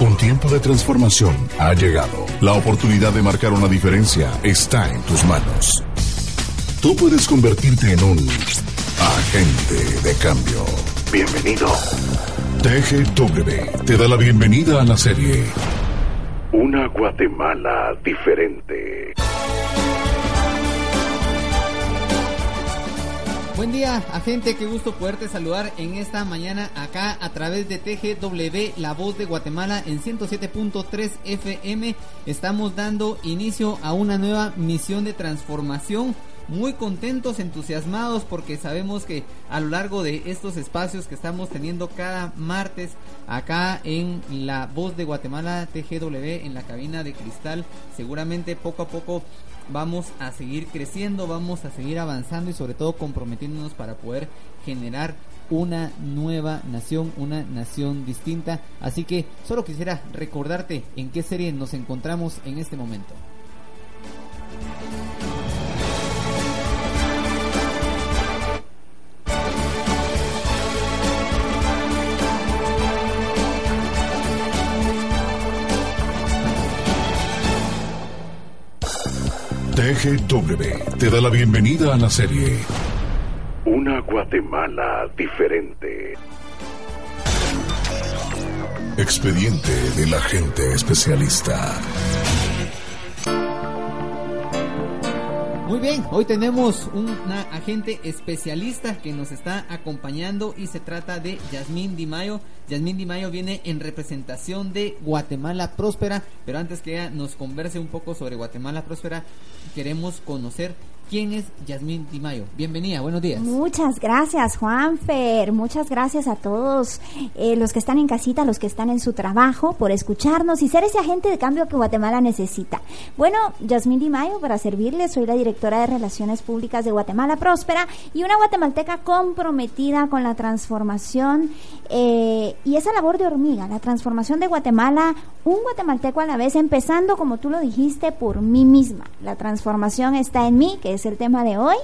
Un tiempo de transformación ha llegado. La oportunidad de marcar una diferencia está en tus manos. Tú puedes convertirte en un agente de cambio. Bienvenido. TGW te da la bienvenida a la serie Una Guatemala diferente. Buen día, agente, qué gusto poderte saludar en esta mañana acá a través de TGW, La Voz de Guatemala en 107.3 FM. Estamos dando inicio a una nueva misión de transformación. Muy contentos, entusiasmados porque sabemos que a lo largo de estos espacios que estamos teniendo cada martes acá en La Voz de Guatemala TGW en la cabina de cristal, seguramente poco a poco vamos a seguir creciendo, vamos a seguir avanzando y sobre todo comprometiéndonos para poder generar una nueva nación, una nación distinta. Así que solo quisiera recordarte en qué serie nos encontramos en este momento. TGW te da la bienvenida a la serie Una Guatemala diferente. Expediente del agente especialista. Muy bien, hoy tenemos una agente especialista que nos está acompañando y se trata de Yasmín Di Mayo. Yasmín Di Mayo viene en representación de Guatemala Próspera, pero antes que ella nos converse un poco sobre Guatemala Próspera, queremos conocer ¿Quién es Yasmín Mayo? Bienvenida, buenos días. Muchas gracias, Juanfer. Muchas gracias a todos eh, los que están en casita, los que están en su trabajo, por escucharnos y ser ese agente de cambio que Guatemala necesita. Bueno, Yasmín Mayo, para servirles, soy la directora de Relaciones Públicas de Guatemala Próspera y una guatemalteca comprometida con la transformación eh, y esa labor de hormiga, la transformación de Guatemala, un guatemalteco a la vez, empezando, como tú lo dijiste, por mí misma. La transformación está en mí, que es el tema de hoy.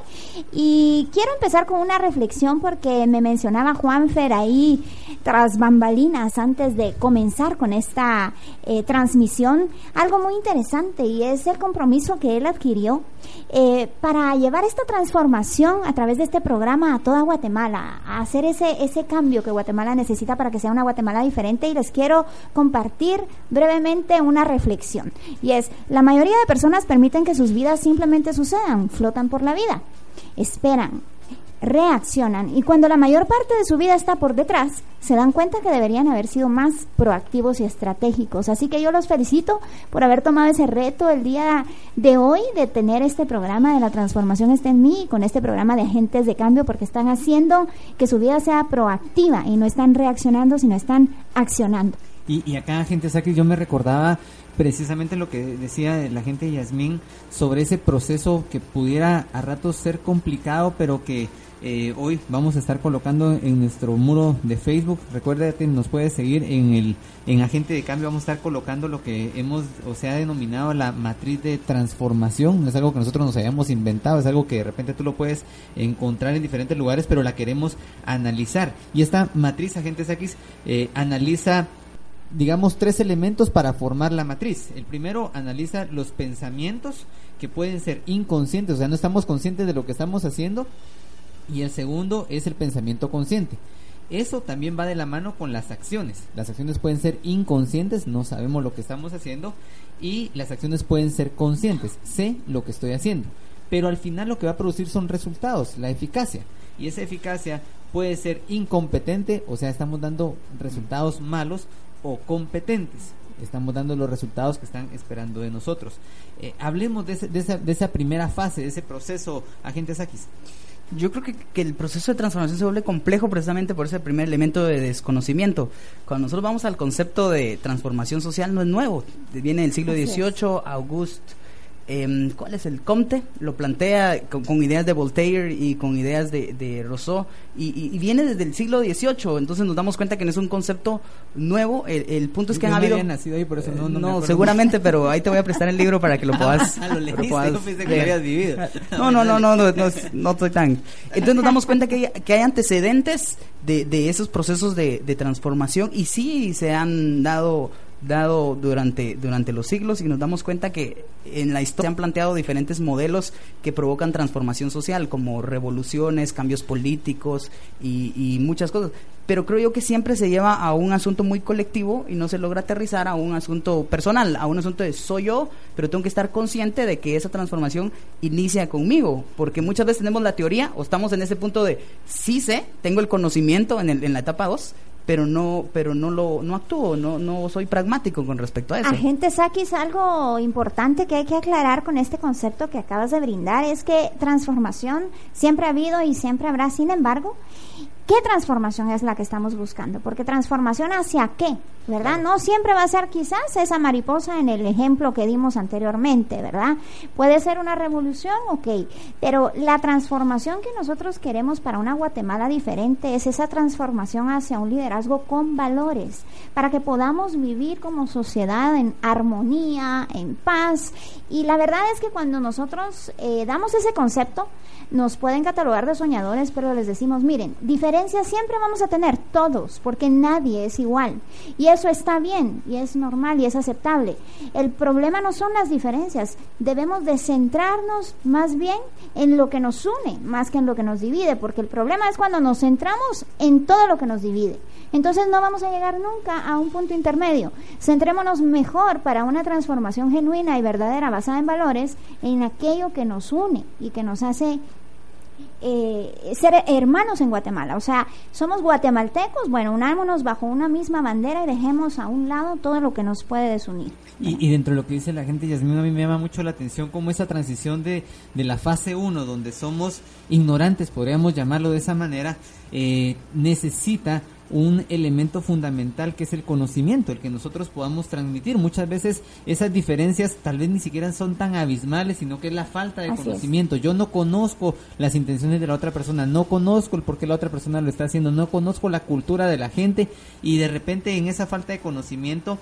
Y quiero empezar con una reflexión porque me mencionaba Juanfer ahí tras bambalinas antes de comenzar con esta eh, transmisión algo muy interesante y es el compromiso que él adquirió eh, para llevar esta transformación a través de este programa a toda Guatemala, a hacer ese, ese cambio que Guatemala necesita para que sea una Guatemala diferente. Y les quiero compartir brevemente una reflexión. Y es, la mayoría de personas permiten que sus vidas simplemente sucedan, flotan por la vida, esperan, reaccionan y cuando la mayor parte de su vida está por detrás, se dan cuenta que deberían haber sido más proactivos y estratégicos. Así que yo los felicito por haber tomado ese reto el día de hoy de tener este programa de la transformación está en mí con este programa de agentes de cambio porque están haciendo que su vida sea proactiva y no están reaccionando, sino están accionando. Y, y acá, gente, que yo me recordaba precisamente lo que decía la gente Yasmín sobre ese proceso que pudiera a ratos ser complicado, pero que eh, hoy vamos a estar colocando en nuestro muro de Facebook. Recuérdate, nos puedes seguir en el en Agente de Cambio. Vamos a estar colocando lo que hemos o se ha denominado la matriz de transformación. No es algo que nosotros nos hayamos inventado, es algo que de repente tú lo puedes encontrar en diferentes lugares, pero la queremos analizar. Y esta matriz Agentes X eh, analiza digamos tres elementos para formar la matriz. El primero analiza los pensamientos que pueden ser inconscientes, o sea, no estamos conscientes de lo que estamos haciendo y el segundo es el pensamiento consciente. Eso también va de la mano con las acciones. Las acciones pueden ser inconscientes, no sabemos lo que estamos haciendo, y las acciones pueden ser conscientes, sé lo que estoy haciendo. Pero al final lo que va a producir son resultados, la eficacia. Y esa eficacia puede ser incompetente, o sea, estamos dando resultados malos, o competentes. Estamos dando los resultados que están esperando de nosotros. Eh, hablemos de, esa, de esa primera fase, de ese proceso, agentes Akis. Yo creo que, que, el proceso de transformación se vuelve complejo precisamente por ese primer elemento de desconocimiento. Cuando nosotros vamos al concepto de transformación social no es nuevo, viene del siglo XVIII, Auguste Em, ¿cuál es el Comte? Lo plantea con, ideas de Voltaire y con ideas de, Rousseau. Y, viene desde el siglo XVIII, entonces nos damos cuenta que no es un concepto nuevo, el, punto es que han habido... nacido ahí, por eso no, no, seguramente, pero ahí te voy a prestar el libro para que lo puedas... no, no, no, no, no, no, estoy tan... Entonces nos damos cuenta que hay, que hay antecedentes de, de esos procesos de, de transformación y sí se han dado dado durante, durante los siglos y nos damos cuenta que en la historia se han planteado diferentes modelos que provocan transformación social, como revoluciones, cambios políticos y, muchas cosas. Pero creo yo que siempre se lleva a un asunto muy colectivo y no se logra aterrizar a un asunto personal, a un asunto de soy yo, pero tengo que estar consciente de que esa transformación inicia conmigo, porque muchas veces tenemos la teoría o estamos en ese punto de sí sé, tengo el conocimiento en, el, en la etapa 2, pero no pero no lo no actúo, no no soy pragmático con respecto a eso. Agente Sakis, algo importante que hay que aclarar con este concepto que acabas de brindar es que transformación siempre ha habido y siempre habrá, sin embargo, ¿Qué transformación es la que estamos buscando? Porque transformación hacia qué, ¿verdad? No siempre va a ser quizás esa mariposa en el ejemplo que dimos anteriormente, ¿verdad? Puede ser una revolución, ok, pero la transformación que nosotros queremos para una Guatemala diferente es esa transformación hacia un liderazgo con valores, para que podamos vivir como sociedad en armonía, en paz. Y la verdad es que cuando nosotros eh, damos ese concepto, nos pueden catalogar de soñadores, pero les decimos, miren, diferencias siempre vamos a tener todos, porque nadie es igual. Y eso está bien, y es normal, y es aceptable. El problema no son las diferencias, debemos de centrarnos más bien en lo que nos une, más que en lo que nos divide, porque el problema es cuando nos centramos en todo lo que nos divide. Entonces no vamos a llegar nunca a un punto intermedio. Centrémonos mejor para una transformación genuina y verdadera basada en valores en aquello que nos une y que nos hace eh, ser hermanos en Guatemala. O sea, somos guatemaltecos, bueno, unámonos bajo una misma bandera y dejemos a un lado todo lo que nos puede desunir. Y, dentro de lo que dice la gente, Yasmin, a mí me llama mucho la atención cómo esa transición de, de la fase 1, donde somos ignorantes, podríamos llamarlo de esa manera, eh, necesita un elemento fundamental que es el conocimiento, el que nosotros podamos transmitir. Muchas veces esas diferencias tal vez ni siquiera son tan abismales, sino que es la falta de conocimiento. Yo no conozco las intenciones de la otra persona, no conozco el por qué la otra persona lo está haciendo, no conozco la cultura de la gente y de repente en esa falta de conocimiento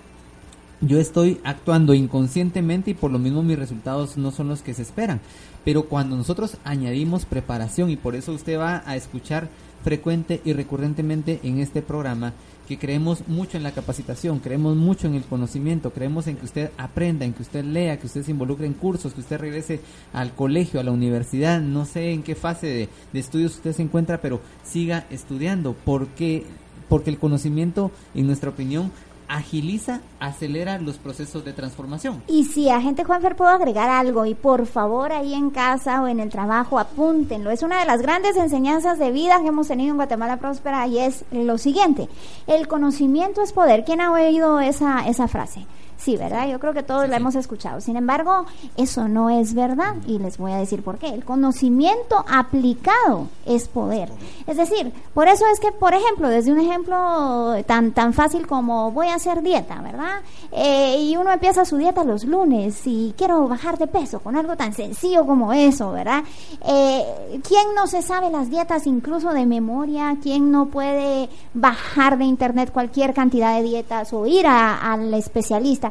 yo estoy actuando inconscientemente y por lo mismo mis resultados no son los que se esperan. Pero cuando nosotros añadimos preparación y por eso usted va a escuchar frecuente y recurrentemente en este programa que creemos mucho en la capacitación, creemos mucho en el conocimiento, creemos en que usted aprenda, en que usted lea, que usted se involucre en cursos, que usted regrese al colegio, a la universidad, no sé en qué fase de, de estudios usted se encuentra, pero siga estudiando, porque porque el conocimiento, en nuestra opinión, agiliza, acelera los procesos de transformación. Y si agente Juanfer puedo agregar algo y por favor ahí en casa o en el trabajo apúntenlo. Es una de las grandes enseñanzas de vida que hemos tenido en Guatemala Próspera y es lo siguiente, el conocimiento es poder. ¿Quién ha oído esa, esa frase? Sí, ¿verdad? Yo creo que todos la hemos escuchado. Sin embargo, eso no es verdad y les voy a decir por qué. El conocimiento aplicado es poder. Es decir, por eso es que, por ejemplo, desde un ejemplo tan, tan fácil como voy a hacer dieta, ¿verdad? Eh, y uno empieza su dieta los lunes y quiero bajar de peso con algo tan sencillo como eso, ¿verdad? Eh, ¿Quién no se sabe las dietas incluso de memoria? ¿Quién no puede bajar de internet cualquier cantidad de dietas o ir al especialista?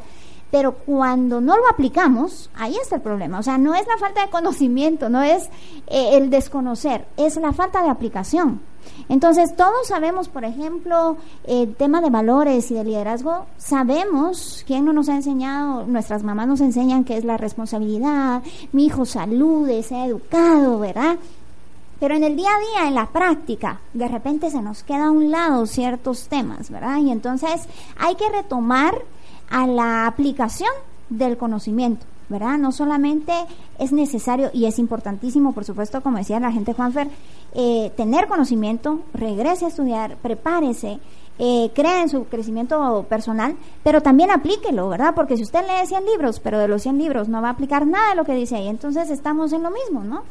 Pero cuando no lo aplicamos, ahí está el problema. O sea, no es la falta de conocimiento, no es eh, el desconocer, es la falta de aplicación. Entonces, todos sabemos, por ejemplo, el tema de valores y de liderazgo, sabemos, ¿quién no nos ha enseñado? Nuestras mamás nos enseñan que es la responsabilidad, mi hijo salude, sea educado, ¿verdad? Pero en el día a día, en la práctica, de repente se nos queda a un lado ciertos temas, ¿verdad? Y entonces hay que retomar a la aplicación del conocimiento. ¿verdad? No solamente es necesario y es importantísimo, por supuesto, como decía la gente Juanfer, eh, tener conocimiento, regrese a estudiar, prepárese, eh, crea en su crecimiento personal, pero también aplíquelo, ¿verdad? Porque si usted lee 100 libros, pero de los 100 libros no va a aplicar nada de lo que dice ahí, entonces estamos en lo mismo, ¿no?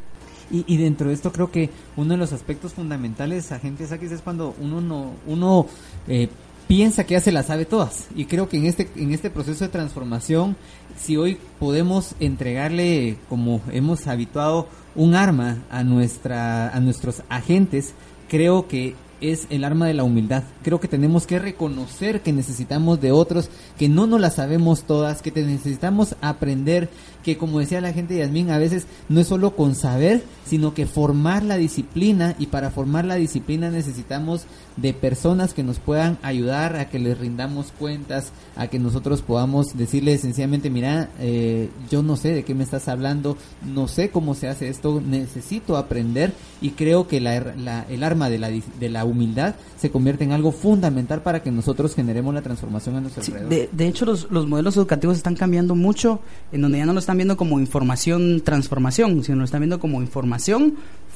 Y, dentro de esto creo que uno de los aspectos fundamentales, agentes aquí, es cuando uno no, uno eh, piensa que ya se las sabe todas. Y creo que en este, en este proceso de transformación, si hoy podemos entregarle, como hemos habituado, un arma a nuestra, a nuestros agentes, creo que es el arma de la humildad. Creo que tenemos que reconocer que necesitamos de otros, que no nos las sabemos todas, que necesitamos aprender, que como decía la gente de Yasmín, a veces no es solo con saber, sino que formar la disciplina y para formar la disciplina necesitamos de personas que nos puedan ayudar a que les rindamos cuentas, a que nosotros podamos decirle sencillamente, mira, eh, yo no sé de qué me estás hablando, no sé cómo se hace esto, necesito aprender y creo que la, el arma de la, de la humildad se convierte en algo fundamental para que nosotros generemos la transformación a nuestro alrededor. De, de, hecho, los, los modelos educativos están cambiando mucho, en donde ya no lo están viendo como información, transformación, sino lo están viendo como información,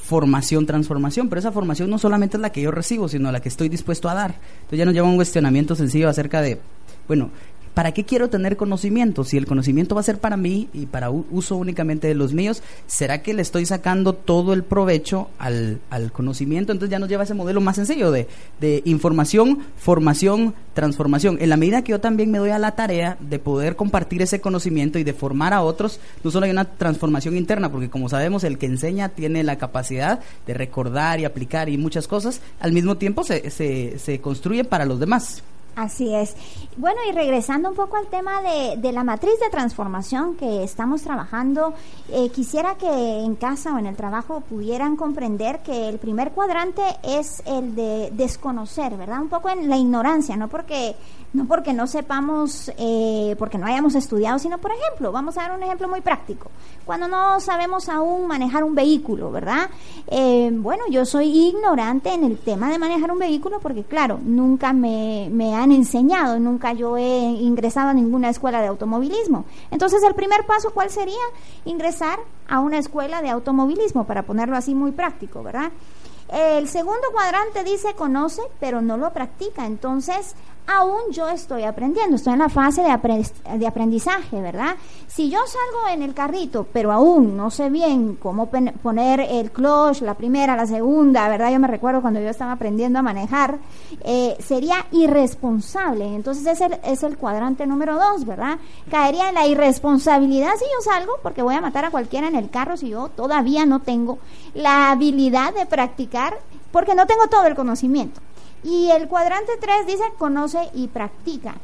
formación, transformación, pero esa formación no solamente es la que yo recibo, sino la que estoy dispuesto a dar. Entonces ya nos lleva un cuestionamiento sencillo acerca de, bueno, ¿Para qué quiero tener conocimiento? Si el conocimiento va a ser para mí y para uso únicamente de los míos, ¿será que le estoy sacando todo el provecho al, conocimiento? Entonces ya nos lleva ese modelo más sencillo de, de información, formación, transformación. En la medida que yo también me doy a la tarea de poder compartir ese conocimiento y de formar a otros, no solo hay una transformación interna, porque como sabemos, el que enseña tiene la capacidad de recordar y aplicar y muchas cosas, al mismo tiempo se, se, se construye para los demás. Así es. Bueno, y regresando un poco al tema de, de la matriz de transformación que estamos trabajando, eh, quisiera que en casa o en el trabajo pudieran comprender que el primer cuadrante es el de desconocer, ¿verdad? Un poco en la ignorancia, no porque no porque no sepamos, eh, porque no hayamos estudiado, sino por ejemplo, vamos a dar un ejemplo muy práctico. Cuando no sabemos aún manejar un vehículo, ¿verdad? Eh, bueno, yo soy ignorante en el tema de manejar un vehículo porque, claro, nunca me, me han enseñado, nunca yo he ingresado a ninguna escuela de automovilismo. Entonces, el primer paso, ¿cuál sería? Ingresar a una escuela de automovilismo, para ponerlo así muy práctico, ¿verdad? El segundo cuadrante dice conoce, pero no lo practica. Entonces, aún yo estoy aprendiendo, estoy en la fase de, aprendizaje, ¿verdad? Si yo salgo en el carrito, pero aún no sé bien cómo poner el clutch, la primera, la segunda, ¿verdad? Yo me recuerdo cuando yo estaba aprendiendo a manejar, eh, sería irresponsable. Entonces ese es el cuadrante número dos, ¿verdad? Caería en la irresponsabilidad si yo salgo, porque voy a matar a cualquiera en el carro si yo todavía no tengo la habilidad de practicar, porque no tengo todo el conocimiento. Y el cuadrante 3 dice conoce y practica.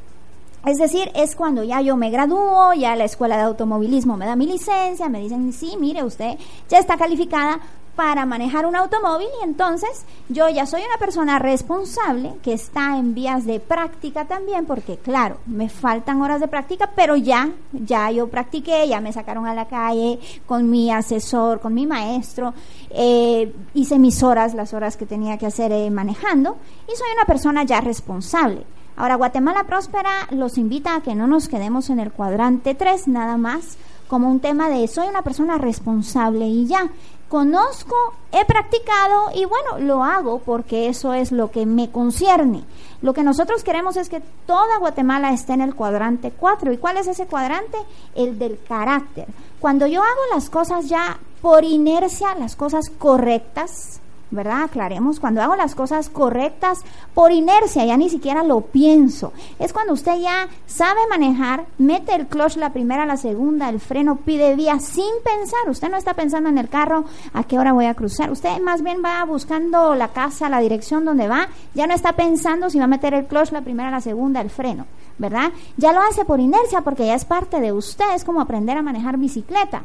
Es decir, es cuando ya yo me gradúo, ya la escuela de automovilismo me da mi licencia, me dicen, sí, mire, usted ya está calificada para manejar un automóvil y entonces yo ya soy una persona responsable que está en vías de práctica también porque claro, me faltan horas de práctica, pero ya, ya yo practiqué, ya me sacaron a la calle con mi asesor, con mi maestro, eh, hice mis horas, las horas que tenía que hacer eh, manejando y soy una persona ya responsable. Ahora, Guatemala Próspera los invita a que no nos quedemos en el cuadrante 3 nada más como un tema de soy una persona responsable y ya, conozco, he practicado y bueno, lo hago porque eso es lo que me concierne. Lo que nosotros queremos es que toda Guatemala esté en el cuadrante 4. ¿Y cuál es ese cuadrante? El del carácter. Cuando yo hago las cosas ya por inercia, las cosas correctas, ¿verdad? Aclaremos, cuando hago las cosas correctas por inercia, ya ni siquiera lo pienso. Es cuando usted ya sabe manejar, mete el clutch la primera, la segunda, el freno pide vía sin pensar. Usted no está pensando en el carro, a qué hora voy a cruzar. Usted más bien va buscando la casa, la dirección donde va, ya no está pensando si va a meter el clutch la primera, la segunda, el freno, ¿verdad? Ya lo hace por inercia porque ya es parte de usted, es como aprender a manejar bicicleta.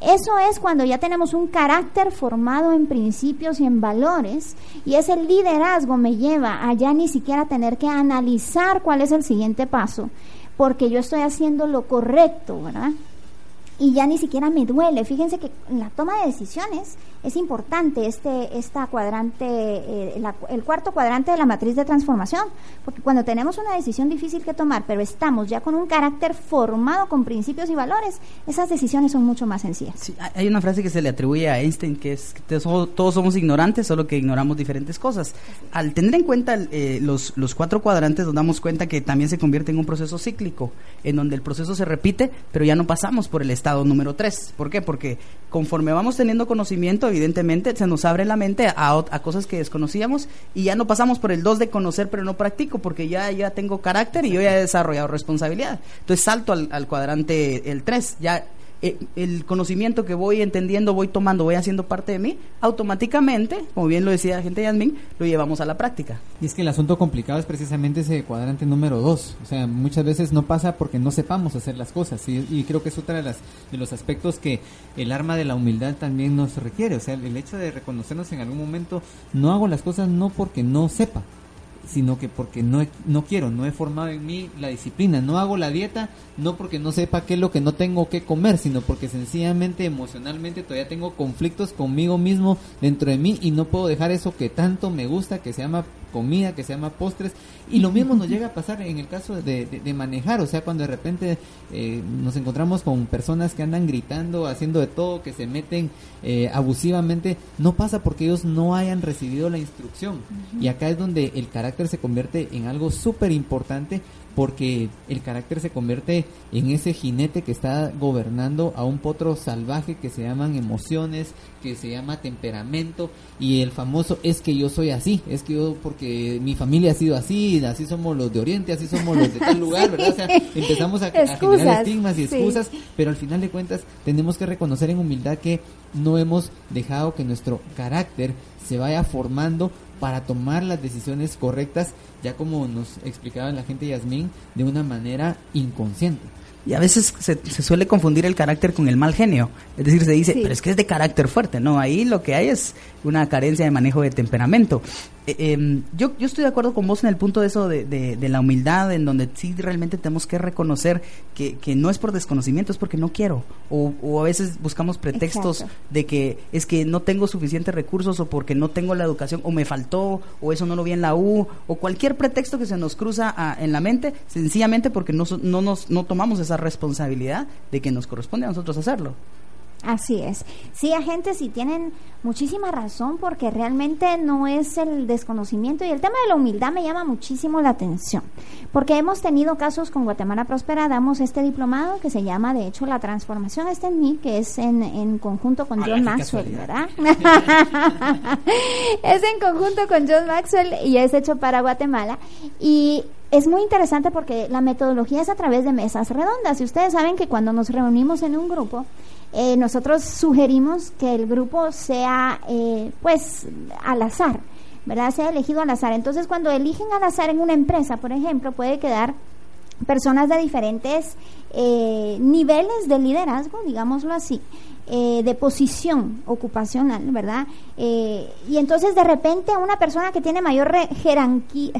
Eso es cuando ya tenemos un carácter formado en principios y en valores y ese liderazgo me lleva a ya ni siquiera tener que analizar cuál es el siguiente paso, porque yo estoy haciendo lo correcto, ¿verdad? Y ya ni siquiera me duele. Fíjense que la toma de decisiones es importante este esta cuadrante, eh, el cuarto cuadrante de la matriz de transformación, porque cuando tenemos una decisión difícil que tomar, pero estamos ya con un carácter formado con principios y valores, esas decisiones son mucho más sencillas. hay una frase que se le atribuye a Einstein que es que todos somos ignorantes, solo que ignoramos diferentes cosas. Al tener en cuenta eh, los, los cuatro cuadrantes, nos damos cuenta que también se convierte en un proceso cíclico, en donde el proceso se repite, pero ya no pasamos por el estado número tres. ¿Por qué? Porque conforme vamos teniendo conocimiento, evidentemente se nos abre la mente a, cosas que desconocíamos y ya no pasamos por el 2 de conocer pero no practico porque ya, ya tengo carácter y yo ya he desarrollado responsabilidad. Entonces salto al, cuadrante el 3, ya el conocimiento que voy entendiendo, voy tomando, voy haciendo parte de mí, automáticamente, como bien lo decía la gente Yasmin, lo llevamos a la práctica. Y es que el asunto complicado es precisamente ese cuadrante número dos. O sea, muchas veces no pasa porque no sepamos hacer las cosas. Y, y creo que es otra de, las, de los aspectos que el arma de la humildad también nos requiere. O sea, el hecho de reconocernos en algún momento, no hago las cosas no porque no sepa, sino que porque no, no quiero, no he formado en mí la disciplina, no hago la dieta, no porque no sepa qué es lo que no tengo que comer, sino porque sencillamente emocionalmente todavía tengo conflictos conmigo mismo dentro de mí y no puedo dejar eso que tanto me gusta, que se llama comida, que se llama postres, y lo mismo nos llega a pasar en el caso de, de, manejar, o sea, cuando de repente eh, nos encontramos con personas que andan gritando, haciendo de todo, que se meten eh, abusivamente, no pasa porque ellos no hayan recibido la instrucción. Y acá es donde el carácter se convierte en algo súper importante porque el carácter se convierte en ese jinete que está gobernando a un potro salvaje que se llaman emociones, que se llama temperamento y el famoso es que yo soy así, es que yo porque mi familia ha sido así, así somos los de Oriente, así somos los de tal lugar, ¿verdad? O sea, empezamos a, generar estigmas y excusas, pero al final de cuentas tenemos que reconocer en humildad que no hemos dejado que nuestro carácter se vaya formando para tomar las decisiones correctas, ya como nos explicaba la gente Yasmín, de una manera inconsciente. Y a veces se, suele confundir el carácter con el mal genio. Es decir, se dice, pero es que es de carácter fuerte. No, ahí lo que hay es una carencia de manejo de temperamento. Eh, em, yo, yo estoy de acuerdo con vos en el punto de eso de, de, la humildad, en donde sí realmente tenemos que reconocer que, que, no es por desconocimiento, es porque no quiero. O, o a veces buscamos pretextos de que es que no tengo suficientes recursos o porque no tengo la educación o me faltó o eso no lo vi en la U o cualquier pretexto que se nos cruza a, en la mente, sencillamente porque no, no, nos, no tomamos esa responsabilidad de que nos corresponde a nosotros hacerlo. Así es. Sí, agentes, sí tienen muchísima razón porque realmente no es el desconocimiento y el tema de la humildad me llama muchísimo la atención. Porque hemos tenido casos con Guatemala Próspera, damos este diplomado que se llama, de hecho, La Transformación está en mí, que es en, en conjunto con John Maxwell, ¿verdad? es en conjunto con John Maxwell y es hecho para Guatemala. Y es muy interesante porque la metodología es a través de mesas redondas. Y ustedes saben que cuando nos reunimos en un grupo, eh, nosotros sugerimos que el grupo sea, eh, pues, al azar, ¿verdad? Sea elegido al azar. Entonces, cuando eligen al azar en una empresa, por ejemplo, puede quedar personas de diferentes eh, niveles de liderazgo, digámoslo así. Eh, de posición ocupacional, ¿verdad? Eh, y entonces de repente una persona que tiene mayor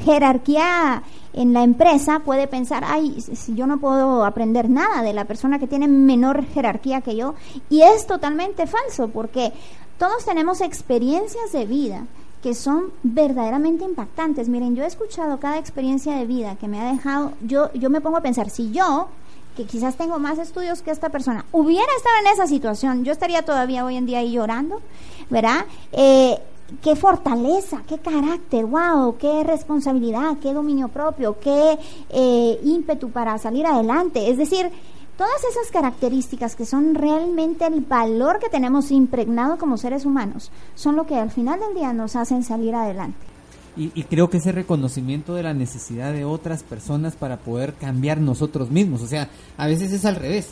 jerarquía en la empresa puede pensar, ay, si yo no puedo aprender nada de la persona que tiene menor jerarquía que yo. Y es totalmente falso, porque todos tenemos experiencias de vida que son verdaderamente impactantes. Miren, yo he escuchado cada experiencia de vida que me ha dejado, yo, yo me pongo a pensar, si yo que quizás tengo más estudios que esta persona, hubiera estado en esa situación, yo estaría todavía hoy en día ahí llorando, ¿verdad? Eh, qué fortaleza, qué carácter, wow, qué responsabilidad, qué dominio propio, qué eh, ímpetu para salir adelante. Es decir, todas esas características que son realmente el valor que tenemos impregnado como seres humanos, son lo que al final del día nos hacen salir adelante. Y, creo que ese reconocimiento de la necesidad de otras personas para poder cambiar nosotros mismos. O sea, a veces es al revés.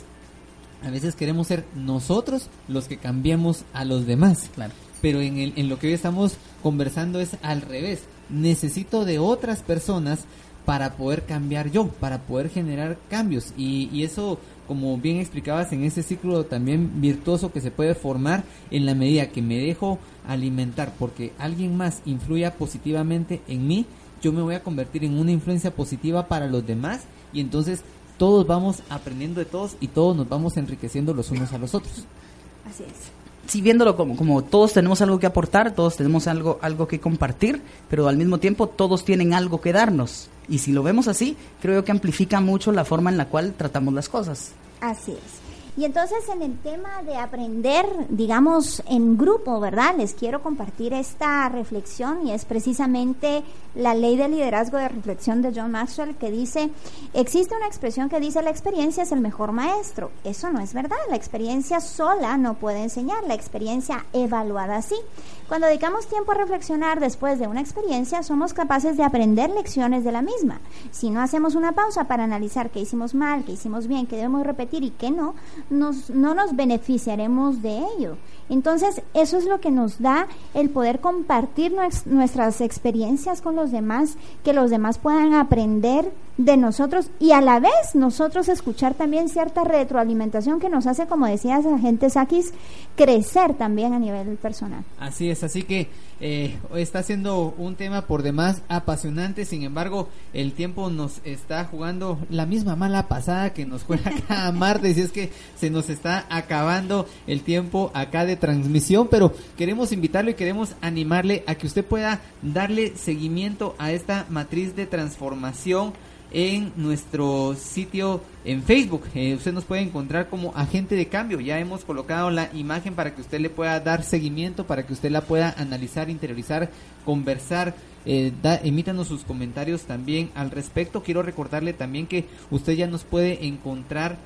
A veces queremos ser nosotros los que cambiemos a los demás. Claro. Pero en, el, en lo que hoy estamos conversando es al revés. Necesito de otras personas para poder cambiar yo, para poder generar cambios. Y, eso como bien explicabas, en ese ciclo también virtuoso que se puede formar en la medida que me dejo alimentar porque alguien más influya positivamente en mí, yo me voy a convertir en una influencia positiva para los demás y entonces todos vamos aprendiendo de todos y todos nos vamos enriqueciendo los unos a los otros. Así es. Sí, viéndolo como, como todos tenemos algo que aportar, todos tenemos algo, algo que compartir, pero al mismo tiempo todos tienen algo que darnos. Y si lo vemos así, creo que amplifica mucho la forma en la cual tratamos las cosas. Así es. Y entonces en el tema de aprender, digamos, en grupo, ¿verdad? Les quiero compartir esta reflexión y es precisamente la ley de liderazgo de reflexión de John Maxwell que dice, existe una expresión que dice la experiencia es el mejor maestro. Eso no es verdad, la experiencia sola no puede enseñar, la experiencia evaluada sí. Cuando dedicamos tiempo a reflexionar después de una experiencia, somos capaces de aprender lecciones de la misma. Si no hacemos una pausa para analizar qué hicimos mal, qué hicimos bien, qué debemos repetir y qué no, nos, no nos beneficiaremos de ello. Entonces, eso es lo que nos da el poder compartir nuestras experiencias con los demás, que los demás puedan aprender de nosotros y a la vez nosotros escuchar también cierta retroalimentación que nos hace, como decía esa gente Sakis, crecer también a nivel personal. Así es, así que eh, está siendo un tema por demás apasionante, sin embargo el tiempo nos está jugando la misma mala pasada que nos juega cada martes y es que se nos está acabando el tiempo acá de transmisión, pero queremos invitarlo y queremos animarle a que usted pueda darle seguimiento a esta matriz de transformación en nuestro sitio en Facebook. Eh, usted nos puede encontrar como agente de cambio. Ya hemos colocado la imagen para que usted le pueda dar seguimiento, para que usted la pueda analizar, interiorizar, conversar. Eh, emítanos sus comentarios también al respecto. Quiero recordarle también que usted ya nos puede encontrar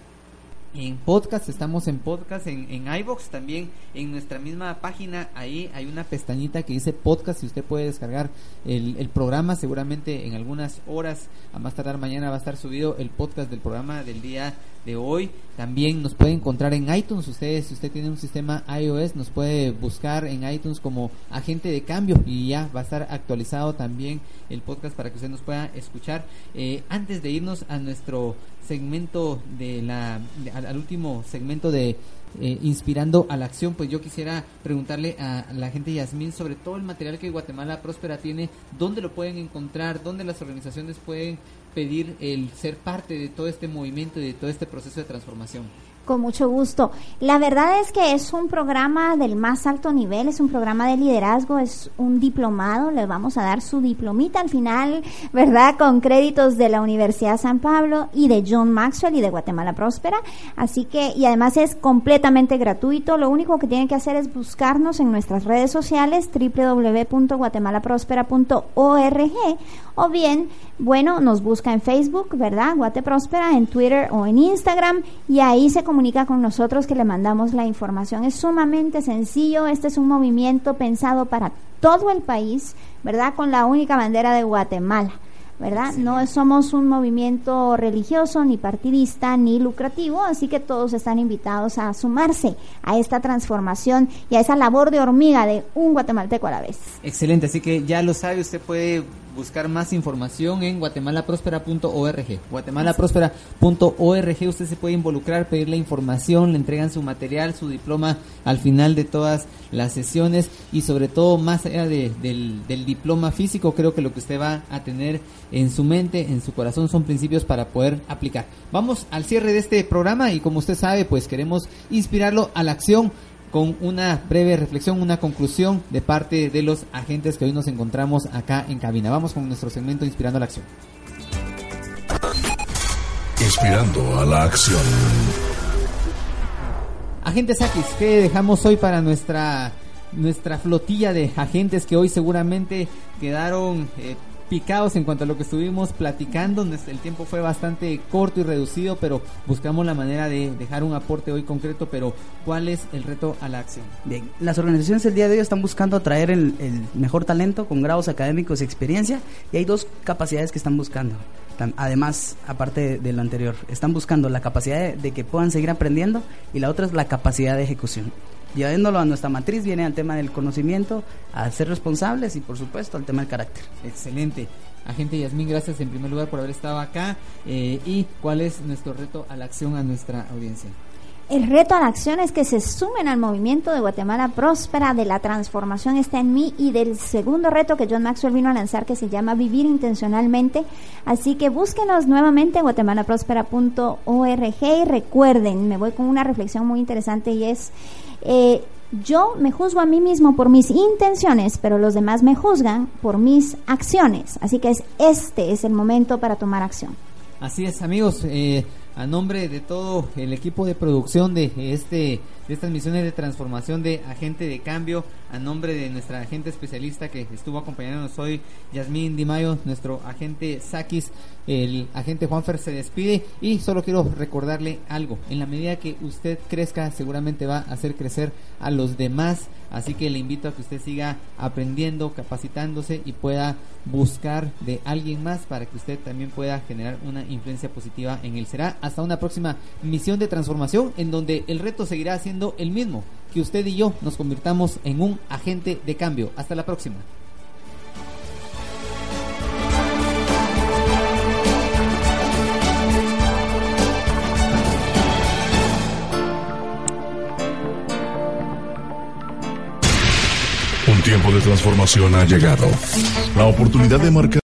en podcast, estamos en podcast, en, en iBox, también en nuestra misma página, ahí hay una pestañita que dice podcast y usted puede descargar el, el, programa, seguramente en algunas horas, a más tardar mañana va a estar subido el podcast del programa del día de hoy. También nos puede encontrar en iTunes. Ustedes, si usted tiene un sistema iOS, nos puede buscar en iTunes como agente de cambio y ya va a estar actualizado también el podcast para que usted nos pueda escuchar. Eh, antes de irnos a nuestro segmento de la, al, último segmento de eh, inspirando a la acción, pues yo quisiera preguntarle a la gente Yasmín sobre todo el material que Guatemala Próspera tiene, dónde lo pueden encontrar, dónde las organizaciones pueden pedir el ser parte de todo este movimiento y de todo este proceso de transformación. Con mucho gusto. La verdad es que es un programa del más alto nivel, es un programa de liderazgo, es un diplomado, le vamos a dar su diplomita al final, ¿verdad? Con créditos de la Universidad San Pablo y de John Maxwell y de Guatemala Próspera. Así que, y además es completamente gratuito, lo único que tienen que hacer es buscarnos en nuestras redes sociales www.guatemalaprospera.org o bien, bueno, nos busca en Facebook, ¿verdad? Guate Próspera, en Twitter o en Instagram y ahí se con nosotros que le mandamos la información. Es sumamente sencillo, este es un movimiento pensado para todo el país, ¿verdad? Con la única bandera de Guatemala. ¿verdad? No somos un movimiento religioso, ni partidista, ni lucrativo, así que todos están invitados a sumarse a esta transformación y a esa labor de hormiga de un guatemalteco a la vez. Excelente, así que ya lo sabe, usted puede buscar más información en guatemalaprospera.org. Guatemalaprospera.org, usted se puede involucrar, pedir la información, le entregan su material, su diploma al final de todas las sesiones y sobre todo más allá del, del diploma físico, creo que lo que usted va a tener en su mente, en su corazón, son principios para poder aplicar. Vamos al cierre de este programa y como usted sabe, pues queremos inspirarlo a la acción con una breve reflexión, una conclusión de parte de los agentes que hoy nos encontramos acá en cabina. Vamos con nuestro segmento Inspirando a la Acción. Inspirando a la acción. Agentes Akis, ¿qué dejamos hoy para nuestra nuestra flotilla de agentes que hoy seguramente quedaron eh, picados en cuanto a lo que estuvimos platicando. El tiempo fue bastante corto y reducido, pero buscamos la manera de dejar un aporte hoy concreto. Pero, ¿cuál es el reto a la acción? Bien, las organizaciones el día de hoy están buscando atraer el, mejor talento con grados académicos y experiencia, y hay dos capacidades que están buscando. Además, aparte de, lo anterior, están buscando la capacidad de que puedan seguir aprendiendo y la otra es la capacidad de ejecución llevándolo a nuestra matriz viene al tema del conocimiento, a ser responsables y por supuesto al tema del carácter. Excelente. Agente Yasmín, gracias en primer lugar por haber estado acá. Eh, ¿Y cuál es nuestro reto a la acción a nuestra audiencia? El reto a la acción es que se sumen al movimiento de Guatemala Próspera, de la transformación está en mí y del segundo reto que John Maxwell vino a lanzar que se llama Vivir Intencionalmente. Así que búsquenos nuevamente en guatemalaprospera.org y recuerden, me voy con una reflexión muy interesante y es eh, yo me juzgo a mí mismo por mis intenciones, pero los demás me juzgan por mis acciones. Así que es, este es el momento para tomar acción. Así es, amigos. Eh, a nombre de todo el equipo de producción de este de estas misiones de transformación de agente de cambio, a nombre de nuestra agente especialista que estuvo acompañándonos hoy, Yasmín Di Mayo, nuestro agente Sakis, el agente Juanfer se despide y solo quiero recordarle algo, en la medida que usted crezca seguramente va a hacer crecer a los demás, así que le invito a que usted siga aprendiendo, capacitándose y pueda buscar de alguien más para que usted también pueda generar una influencia positiva en él. Será hasta una próxima misión de transformación en donde el reto seguirá siendo el mismo, que usted y yo nos convirtamos en un agente de cambio. Hasta la próxima. Un tiempo de transformación ha llegado. La oportunidad de marcar